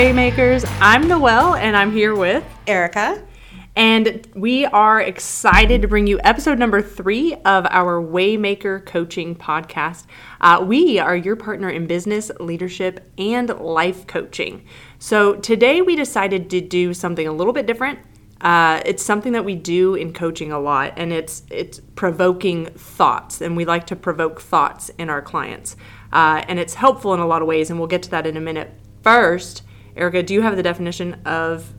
Waymakers. I'm Noelle, and I'm here with Erica. And we are excited to bring you episode number three of our Waymaker Coaching Podcast. Uh, we are your partner in business, leadership, and life coaching. So today we decided to do something a little bit different. Uh, it's something that we do in coaching a lot, and it's it's provoking thoughts, and we like to provoke thoughts in our clients, uh, and it's helpful in a lot of ways, and we'll get to that in a minute. First, Erica, do you have the definition of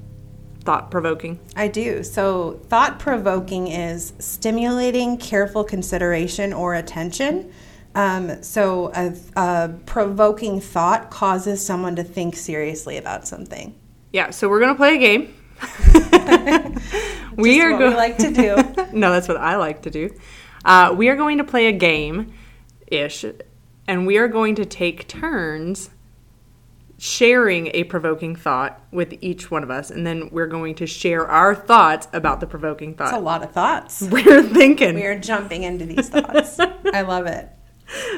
thought provoking? I do. So, thought provoking is stimulating careful consideration or attention. Um, so, a, a provoking thought causes someone to think seriously about something. Yeah, so we're going to play a game. we are going like to do. no, that's what I like to do. Uh, we are going to play a game ish, and we are going to take turns sharing a provoking thought with each one of us, and then we're going to share our thoughts about the provoking thought. It's a lot of thoughts. We're thinking. We are jumping into these thoughts. I love it.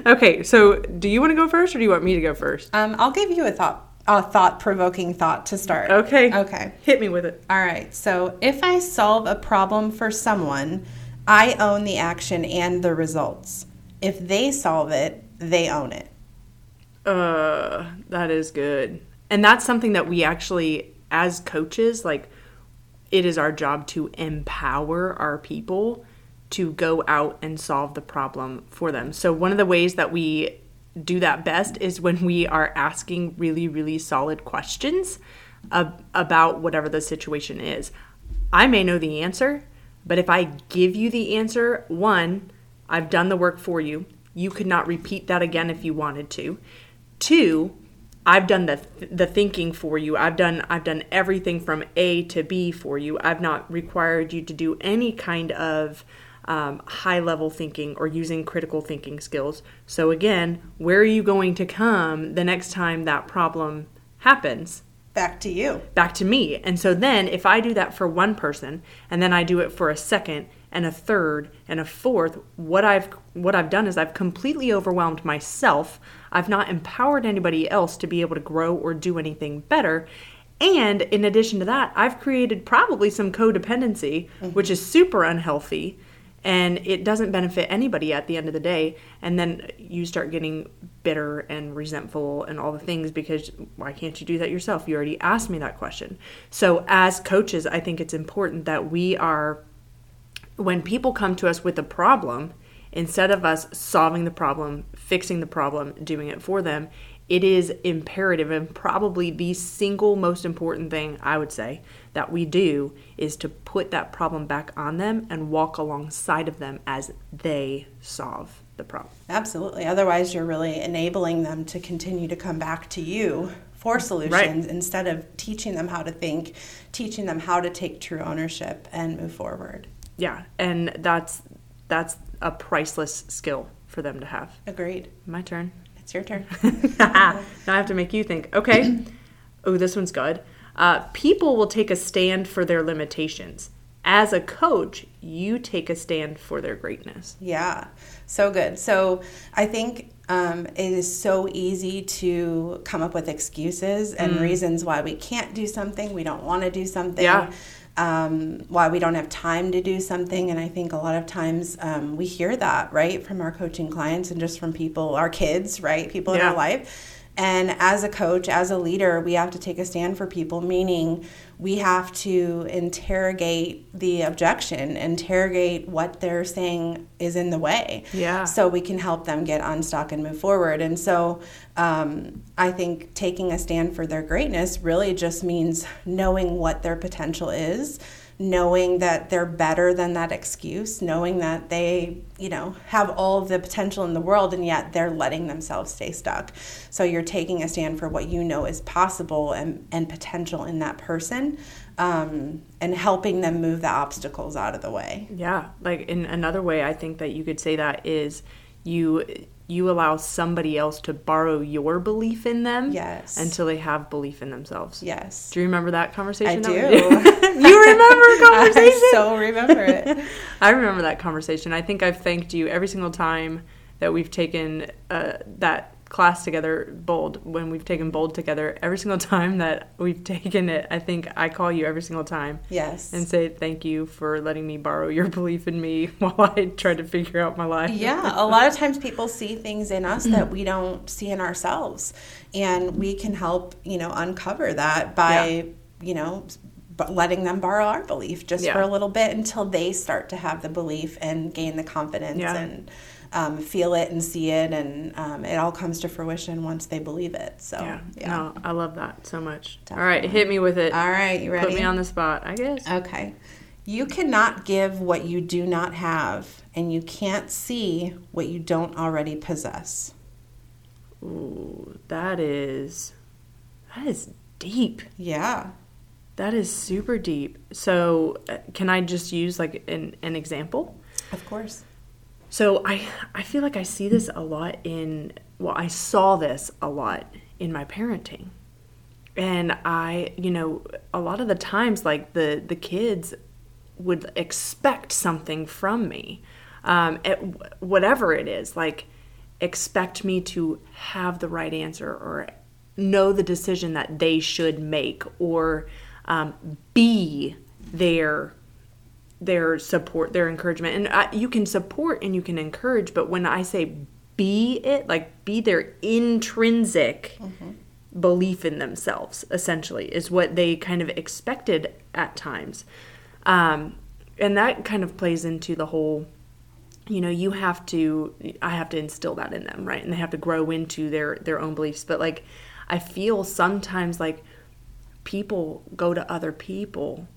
Okay, so do you want to go first, or do you want me to go first? Um, I'll give you a thought. A thought provoking thought to start. Okay. Okay. Hit me with it. All right. So, if I solve a problem for someone, I own the action and the results. If they solve it, they own it. Uh, that is good. And that's something that we actually, as coaches, like, it is our job to empower our people to go out and solve the problem for them. So, one of the ways that we do that best is when we are asking really, really solid questions ab- about whatever the situation is. I may know the answer, but if I give you the answer, one, I've done the work for you. You could not repeat that again if you wanted to. Two, I've done the the thinking for you. I've done I've done everything from A to B for you. I've not required you to do any kind of um, high level thinking or using critical thinking skills. So again, where are you going to come the next time that problem happens? Back to you. Back to me. And so then if I do that for one person and then I do it for a second and a third and a fourth, what I've what I've done is I've completely overwhelmed myself. I've not empowered anybody else to be able to grow or do anything better. And in addition to that, I've created probably some codependency, mm-hmm. which is super unhealthy and it doesn't benefit anybody at the end of the day and then you start getting bitter and resentful and all the things because why can't you do that yourself you already asked me that question so as coaches i think it's important that we are when people come to us with a problem, instead of us solving the problem, fixing the problem, doing it for them, it is imperative and probably the single most important thing I would say that we do is to put that problem back on them and walk alongside of them as they solve the problem. Absolutely. Otherwise, you're really enabling them to continue to come back to you for solutions right. instead of teaching them how to think, teaching them how to take true ownership and move forward yeah, and that's that's a priceless skill for them to have. Agreed. My turn. It's your turn. now I have to make you think. Okay. oh, this one's good. Uh, people will take a stand for their limitations. As a coach, you take a stand for their greatness. Yeah, so good. So I think um, it is so easy to come up with excuses and mm. reasons why we can't do something, we don't want to do something. Yeah um, why we don't have time to do something. And I think a lot of times um, we hear that, right, from our coaching clients and just from people, our kids, right, people yeah. in our life. And as a coach, as a leader, we have to take a stand for people, meaning we have to interrogate the objection, interrogate what they're saying is in the way. Yeah. So we can help them get unstuck and move forward. And so um, I think taking a stand for their greatness really just means knowing what their potential is knowing that they're better than that excuse, knowing that they, you know, have all of the potential in the world and yet they're letting themselves stay stuck. So you're taking a stand for what you know is possible and, and potential in that person um, and helping them move the obstacles out of the way. Yeah. Like in another way, I think that you could say that is you you allow somebody else to borrow your belief in them yes. until they have belief in themselves. Yes. Do you remember that conversation? I do. you remember a conversation? i so remember it. I remember that conversation. I think i've thanked you every single time that we've taken uh, that class together, Bold, when we've taken Bold together, every single time that we've taken it, I think I call you every single time. Yes. And say thank you for letting me borrow your belief in me while I try to figure out my life. Yeah, a lot of times people see things in us that we don't see in ourselves. And we can help, you know, uncover that by, Yeah. you know, b- letting them borrow our belief just Yeah. for a little bit until they start to have the belief and gain the confidence Yeah. and um, feel it and see it. And um, it all comes to fruition once they believe it. So, Yeah. yeah. No, I love that so much. All right, hit me with it. All right, you ready? Put me on the spot, I guess. Okay. You cannot give what you do not have, and you can't see what you don't already possess. Ooh, that is that is deep. Yeah. That is super deep. So, uh, can I just use like an, an example? Of course. So, I I feel like I see this a lot in well, I saw this a lot in my parenting. And I, you know, a lot of the times like the the kids would expect something from me. Um at wh- whatever it is, like expect me to have the right answer or know the decision that they should make or um, be their their support their encouragement. And I, you can support and you can encourage but when i say be it like be their intrinsic belief in themselves essentially is what they kind of expected at times. Um, and that kind of plays into the whole you know you have to i have to instill that in them right? And they have to grow into their their own beliefs. But like i feel sometimes like people go to other people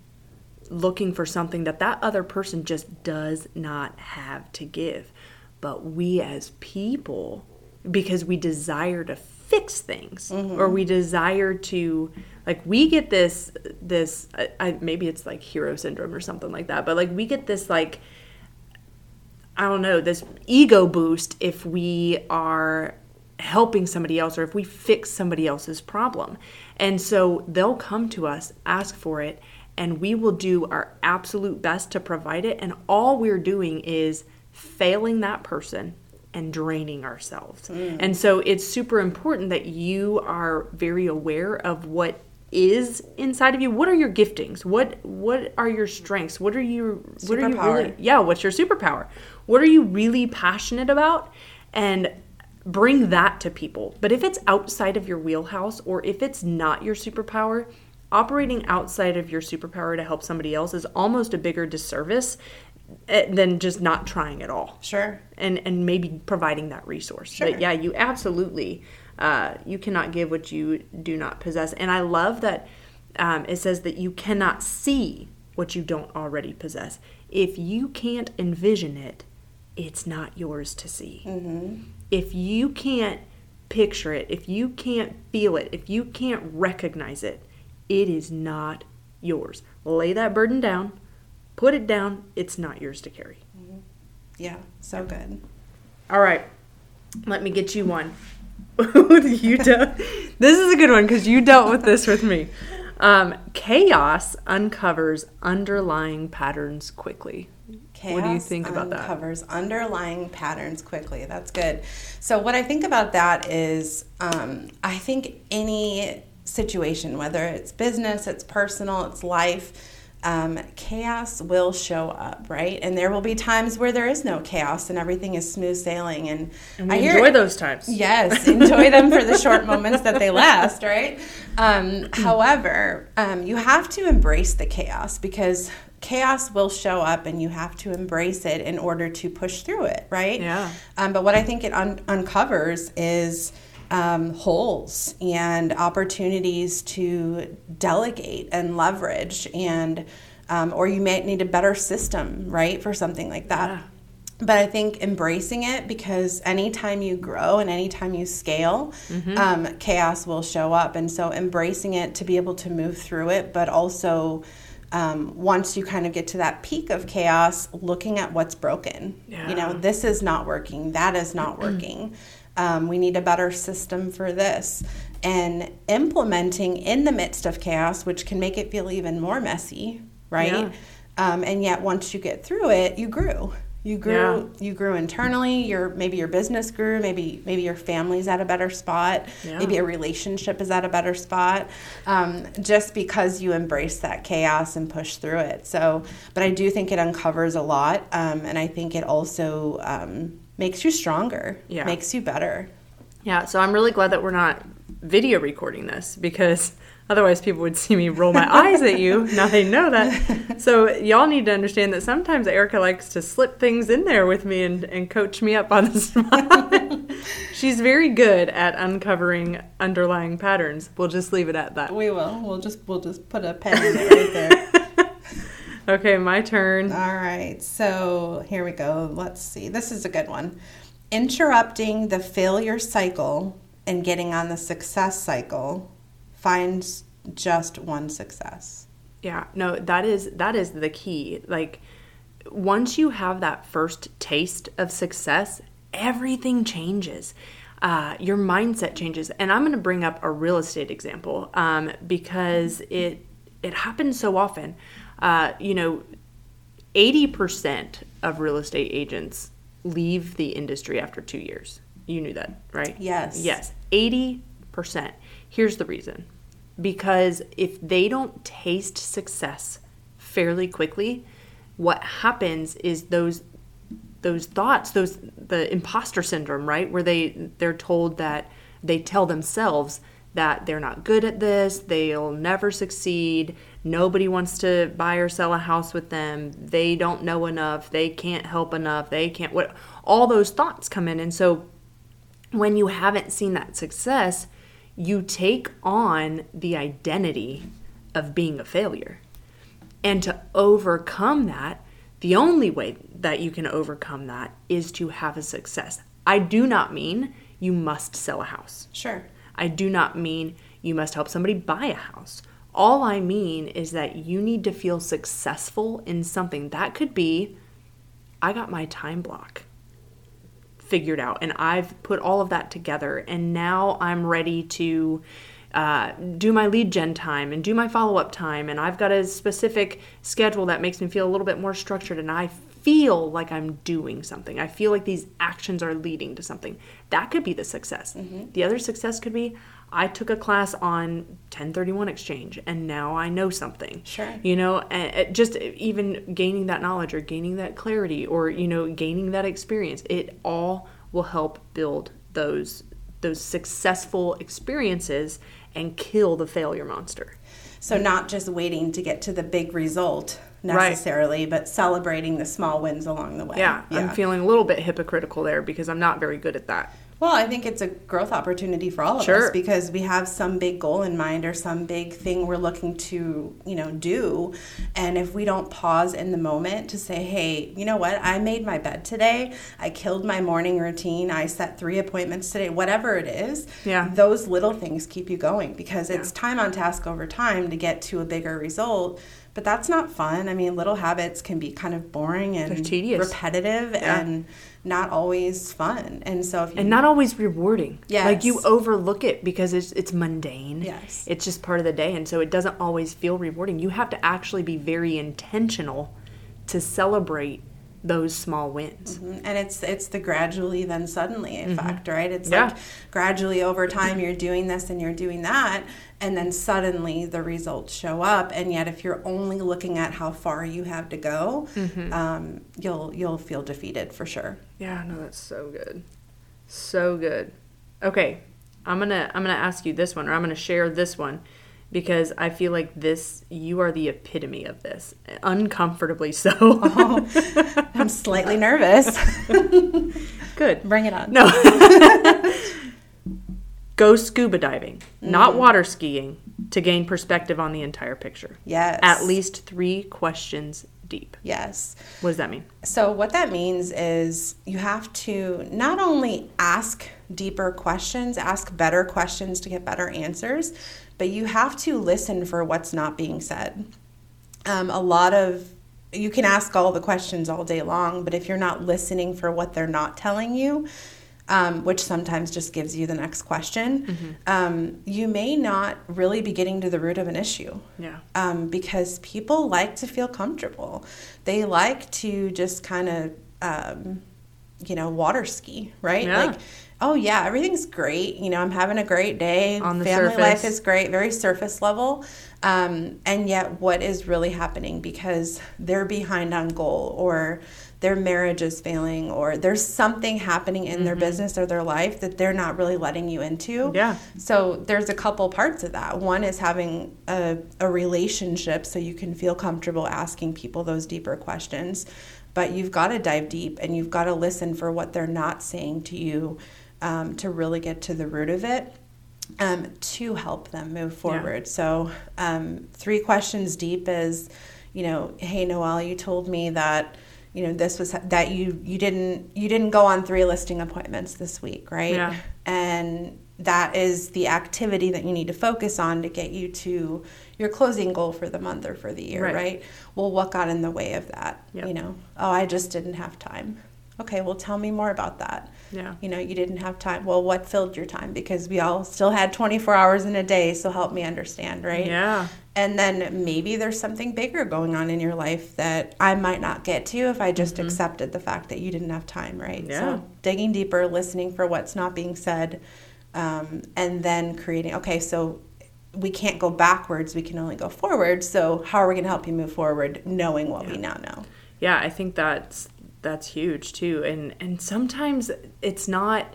looking for something that that other person just does not have to give. But we as people because we desire to fix things mm-hmm. or we desire to like we get this this I, I maybe it's like hero syndrome or something like that but like we get this like I don't know, this ego boost if we are helping somebody else or if we fix somebody else's problem. And so they'll come to us, ask for it, and we will do our absolute best to provide it. And all we're doing is failing that person and draining ourselves. Mm. And so it's super important that you are very aware of what is inside of you. What are your giftings? What what are your strengths? What are you what are you Superpower. really yeah, what's your superpower? What are you really passionate about? And bring that to people. But if it's outside of your wheelhouse or if it's not your superpower, operating outside of your superpower to help somebody else is almost a bigger disservice eh, than just not trying at all Sure. and and maybe providing that resource. Sure. But yeah, you absolutely uh, you cannot give what you do not possess. And I love that um, it says that you cannot see what you don't already possess. If you can't envision it, it's not yours to see. If you can't picture it, if you can't feel it, if you can't recognize it, it is not yours. Lay that burden down, put it down. It's not yours to carry. Yeah. So good. All right, let me get you one. you dealt, this is a good one because you dealt with this with me. Um, chaos uncovers underlying patterns quickly. Chaos what do you think about that? uncovers underlying patterns quickly. That's good. So what I think about that is, um, I think any situation, whether it's business, it's personal, it's life, um, chaos will show up, right? And there will be times where there is no chaos and everything is smooth sailing. And, And we I hear enjoy those times. Yes, enjoy them for the short moments that they last, right? Um, however, um, you have to embrace the chaos because chaos will show up and you have to embrace it in order to push through it, right? Yeah. Um, but what I think it un- uncovers is um, holes and opportunities to delegate and leverage, and um, or you might need a better system, right, for something like that. Yeah. But I think embracing it because anytime you grow and anytime you scale, um, chaos will show up. And so embracing it to be able to move through it, but also um, once you kind of get to that peak of chaos, looking at what's broken. You know, this is not working, that is not working. Um, we need a better system for this. And implementing in the midst of chaos, which can make it feel even more messy, right? Yeah. Um, and yet, once you get through it, you grew. You grew Yeah. you grew internally, your maybe your business grew, maybe maybe your family's at a better spot, Yeah. maybe a relationship is at a better spot. Um, just because you embrace that chaos and push through it. So, but I do think it uncovers a lot, um, and I think it also um, makes you stronger. Yeah. makes you better. Yeah, so I'm really glad that we're not video recording this because otherwise people would see me roll my eyes at you. Now they know that. So y'all need to understand that sometimes Erica likes to slip things in there with me and, and coach me up on the spot. She's very good at uncovering underlying patterns. We'll just leave it at that. We will. We'll just we'll just put a pen in it right there. Okay, my turn. All right, so here we go. Let's see. This is a good one. Interrupting the failure cycle and getting on the success cycle finds just one success. Yeah, no, that is that is the key. Like once you have that first taste of success, everything changes. Uh, your mindset changes, and I'm going to bring up a real estate example um, because it it happens so often. Uh, you know, eighty percent of real estate agents leave the industry after two years. You knew that, right? Yes. Yes, eighty percent. Here's the reason: because if they don't taste success fairly quickly, what happens is those those thoughts, those the imposter syndrome, right? Where they they're told that they tell themselves that they're not good at this, they'll never succeed, nobody wants to buy or sell a house with them, they don't know enough, they can't help enough, they can't what all those thoughts come in and so when you haven't seen that success, you take on the identity of being a failure. And to overcome that, the only way that you can overcome that is to have a success. I do not mean you must sell a house. Sure. I do not mean you must help somebody buy a house. All I mean is that you need to feel successful in something. That could be I got my time block figured out and I've put all of that together and now I'm ready to uh, do my lead gen time and do my follow up time and I've got a specific schedule that makes me feel a little bit more structured and I feel like I'm doing something. I feel like these actions are leading to something. That could be the success. The other success could be I took a class on 1031 exchange and now I know something. Sure. You know, and just even gaining that knowledge or gaining that clarity or you know gaining that experience, it all will help build those those successful experiences and kill the failure monster. So not just waiting to get to the big result Right. necessarily, but celebrating the small wins along the way. Yeah, I'm feeling a little bit hypocritical there because I'm not very good at that. Well, I think it's a growth opportunity for all of Sure. us because we have some big goal in mind or some big thing we're looking to, you know, do. And if we don't pause in the moment to say, "Hey, you know what? I made my bed today. I killed my morning routine. I set 3 appointments today." Whatever it is. Yeah. Those little things keep you going because it's Yeah. time on task over time to get to a bigger result. But that's not fun. I mean, little habits can be kind of boring and They're tedious. repetitive Yeah. and not always fun. And so if you and not always rewarding. Like you overlook it because it's it's mundane. Yes. It's just part of the day and so it doesn't always feel rewarding. You have to actually be very intentional to celebrate those small wins. Mhm. And it's it's the gradually then suddenly effect, right? It's Mm-hmm. Yeah. like gradually over time you're doing this and you're doing that, and then suddenly the results show up. And yet, if you're only looking at how far you have to go, Mm-hmm. um, you'll you'll feel defeated for sure. Yeah, no, that's so good. So good. Okay, I'm gonna I'm gonna ask you this one, or I'm gonna share this one, because I feel like this you are the epitome of this, uncomfortably so. I'm slightly nervous. good. Bring it on. No. Go scuba diving, not Mm. water skiing, to gain perspective on the entire picture. Yes. At least three questions deep. Yes. What does that mean? So, what that means is you have to not only ask deeper questions, ask better questions to get better answers, but you have to listen for what's not being said. Um, a lot of you can ask all the questions all day long, but if you're not listening for what they're not telling you, um, which sometimes just gives you the next question, um, you may not really be getting to the root of an issue Yeah. um, because people like to feel comfortable. They like to just kind of um, you know, water ski, right? Yeah. Like, oh yeah, everything's great. You know, I'm having a great day. On the Family surface. life is great, very surface level. Um, and yet, what is really happening because they're behind on goal or their marriage is failing or there's something happening in their business or their life that they're not really letting you into. Yeah. So there's a couple parts of that. One is having a, a relationship so you can feel comfortable asking people those deeper questions. But you've got to dive deep and you've got to listen for what they're not saying to you um, to really get to the root of it um, to help them move forward. So, um, three questions deep is, you know, hey Noelle, you told me that you know this was that you you didn't you didn't go on three listing appointments this week, right? Yeah. And that is the activity that you need to focus on to get you to your closing goal for the month or for the year, Right. right? Well, what got in the way of that? Yep. You know, oh, I just didn't have time. Okay, well, tell me more about that. Yeah. you know you didn't have time. Well what filled your time? Because we all still had 24 hours in a day so help me understand right? Yeah. and then maybe there's something bigger going on in your life that i might not get to if i just accepted the fact that you didn't have time right? Yeah. so digging deeper listening for what's not being said um, and then creating okay so we can't go backwards we can only go forward so how are we going to help you move forward knowing what we now know? Yeah, I think that's that's huge too. And and sometimes it's not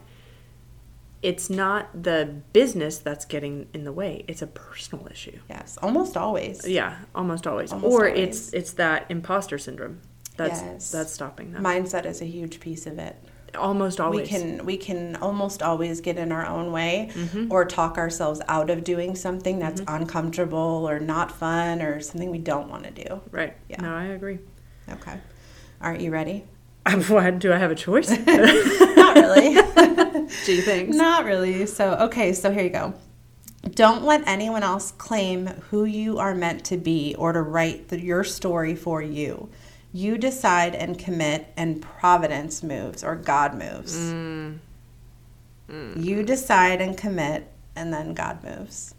it's not the business that's getting in the way. It's a personal issue. yes almost always Yeah, almost always. Almost or always. it's it's that imposter syndrome. That's Yes. that's stopping them. mindset is a huge piece of it almost always. we can we can almost always get in our own way Mm-hmm. or talk ourselves out of doing something that's uncomfortable or not fun or something we don't want to do Right. Yeah. No, I agree. okay are you ready? I'm, What, do I have a choice? not really. Gee, thanks. not really. So okay so here you go. Don't let anyone else claim who you are meant to be or to write the, your story for you. You decide and commit and providence moves or god moves. Mm. you decide and commit and then god moves.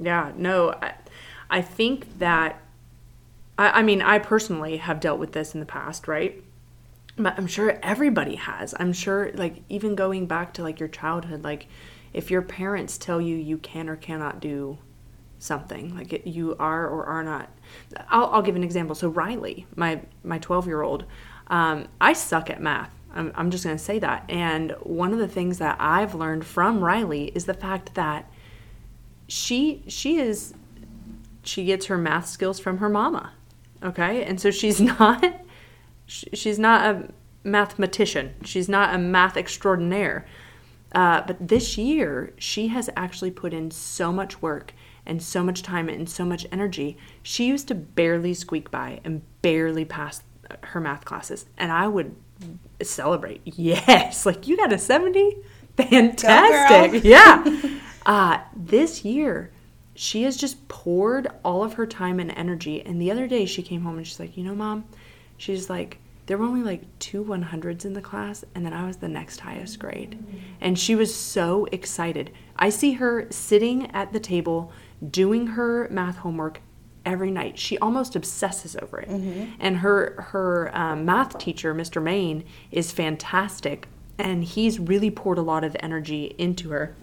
Yeah, no, I, I think that, I, I mean, I personally have dealt with this in the past, right? But I'm sure everybody has. I'm sure, like, even going back to like your childhood, like, if your parents tell you you can or cannot do something, like it, you are or are not. I'll, I'll give an example. So Riley, my my 12 year old, um, I suck at math. I'm, I'm just going to say that. And one of the things that I've learned from Riley is the fact that she she is she gets her math skills from her mama okay and so she's not she's not a mathematician. She's not a math extraordinaire. Uh, but this year she has actually put in so much work and so much time and so much energy. She used to barely squeak by and barely pass her math classes. And i would celebrate. Yes like you got a 70 fantastic. Yeah. Uh, this year, she has just poured all of her time and energy. And the other day, she came home and she's like, You know, mom, she's like, there were only like two 100s in the class, and then I was the next highest grade. And she was so excited. I see her sitting at the table doing her math homework every night. She almost obsesses over it. And her her um, math teacher, Mr. Main, is fantastic, and he's really poured a lot of energy into her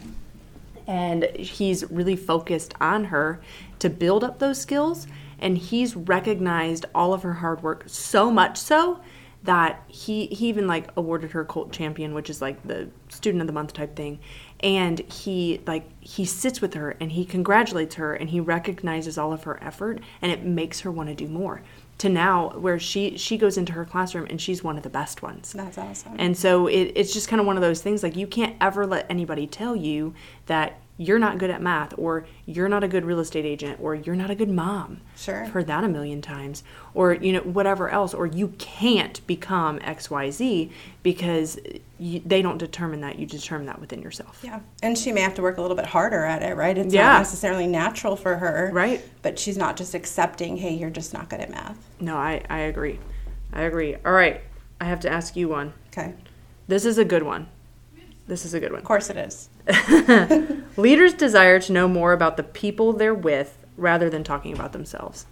and he's really focused on her to build up those skills. And he's recognized all of her hard work so much so that he he even like awarded her cult champion which is like the student of the month type thing. And he like he sits with her and he congratulates her and he recognizes all of her effort and it makes her want to do more to now where she she goes into her classroom and she's one of the best ones That's awesome. and so it, it's just kind of one of those things like you can't ever let anybody tell you that you're not good at math or you're not a good real estate agent or you're not a good mom. Sure. I've heard that a million times. Or, you know, whatever else. Or you can't become XYZ because you, they don't determine that. You determine that within yourself. yeah. And she may have to work a little bit harder at it, right? It's Yeah. not necessarily natural for her. Right. But she's not just accepting, hey, you're just not good at math. No, I, I agree. I agree. All right. I have to ask you one. Okay. This is a good one. This is a good one. Of course it is. Leaders desire to know more about the people they're with rather than talking about themselves.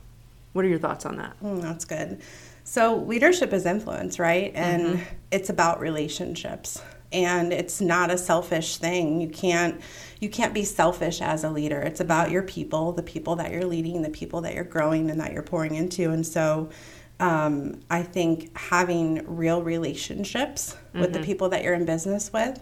What are your thoughts on that? Mm, that's good. So, leadership is influence, right? And mm-hmm. it's about relationships. And it's not a selfish thing. You can't you can't be selfish as a leader. It's about your people, the people that you're leading, the people that you're growing and that you're pouring into. And so um, I think having real relationships mm-hmm. with the mm-hmm. people that you're in business with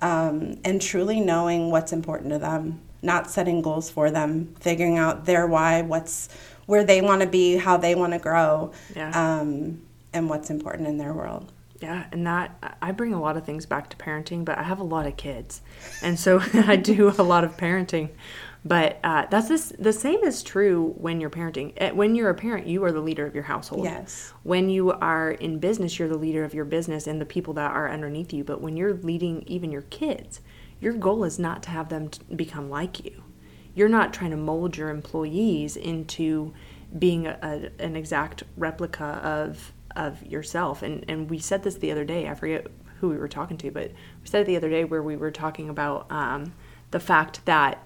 um, and truly knowing what's important to them, not setting goals for them, figuring out their why, what's where they want to be, how they want to grow, yeah. um, and what's important in their world. Yeah, and that I bring a lot of things back to parenting, but I have a lot of kids, and so I do a lot of parenting. But uh, that's this, the same is true when you're parenting. Eh, when you're a parent, you are the leader of your household. Yes. When you are in business, you're the leader of your business and the people that are underneath you. But when you're leading even your kids, your goal is not to have them become like you. You're not trying to mold your employees into being a, a, an exact replica of of yourself. And and we said this the other day. I forget who we were talking to, but we said it the other day where we were talking about um, the fact that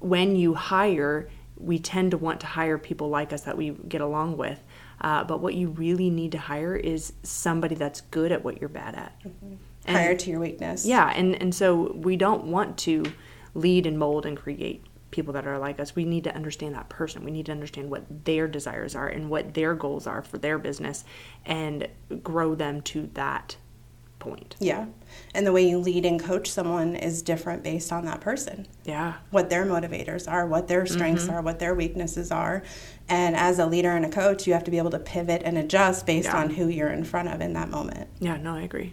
when you hire, we tend to want to hire people like us that we get along with. Uh, but what you really need to hire is somebody that's good at what you're bad at. Mm-hmm. And, hire to your weakness. Yeah, and, and so we don't want to lead and mold and create people that are like us. We need to understand that person. We need to understand what their desires are and what their goals are for their business and grow them to that point. Yeah. And the way you lead and coach someone is different based on that person. Yeah. What their motivators are, what their strengths mm-hmm. are, what their weaknesses are. And as a leader and a coach, you have to be able to pivot and adjust based yeah. on who you're in front of in that moment. Yeah, no, I agree.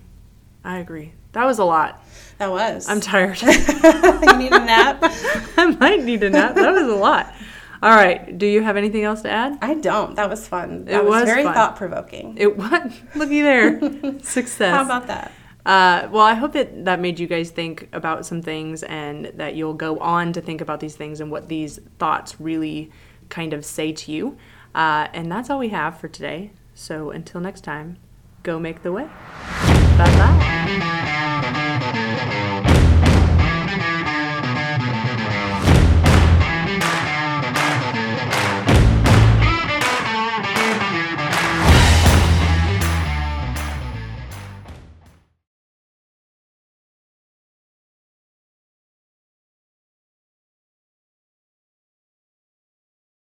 I agree. That was a lot. That was. I'm tired. you need a nap? I might need a nap. That was a lot. All right. Do you have anything else to add? I don't. That was fun. That it was, was very thought provoking. It what? Looky there. Success. How about that? Uh, well, I hope that that made you guys think about some things and that you'll go on to think about these things and what these thoughts really kind of say to you. Uh, and that's all we have for today. So until next time, go make the way. Bye bye.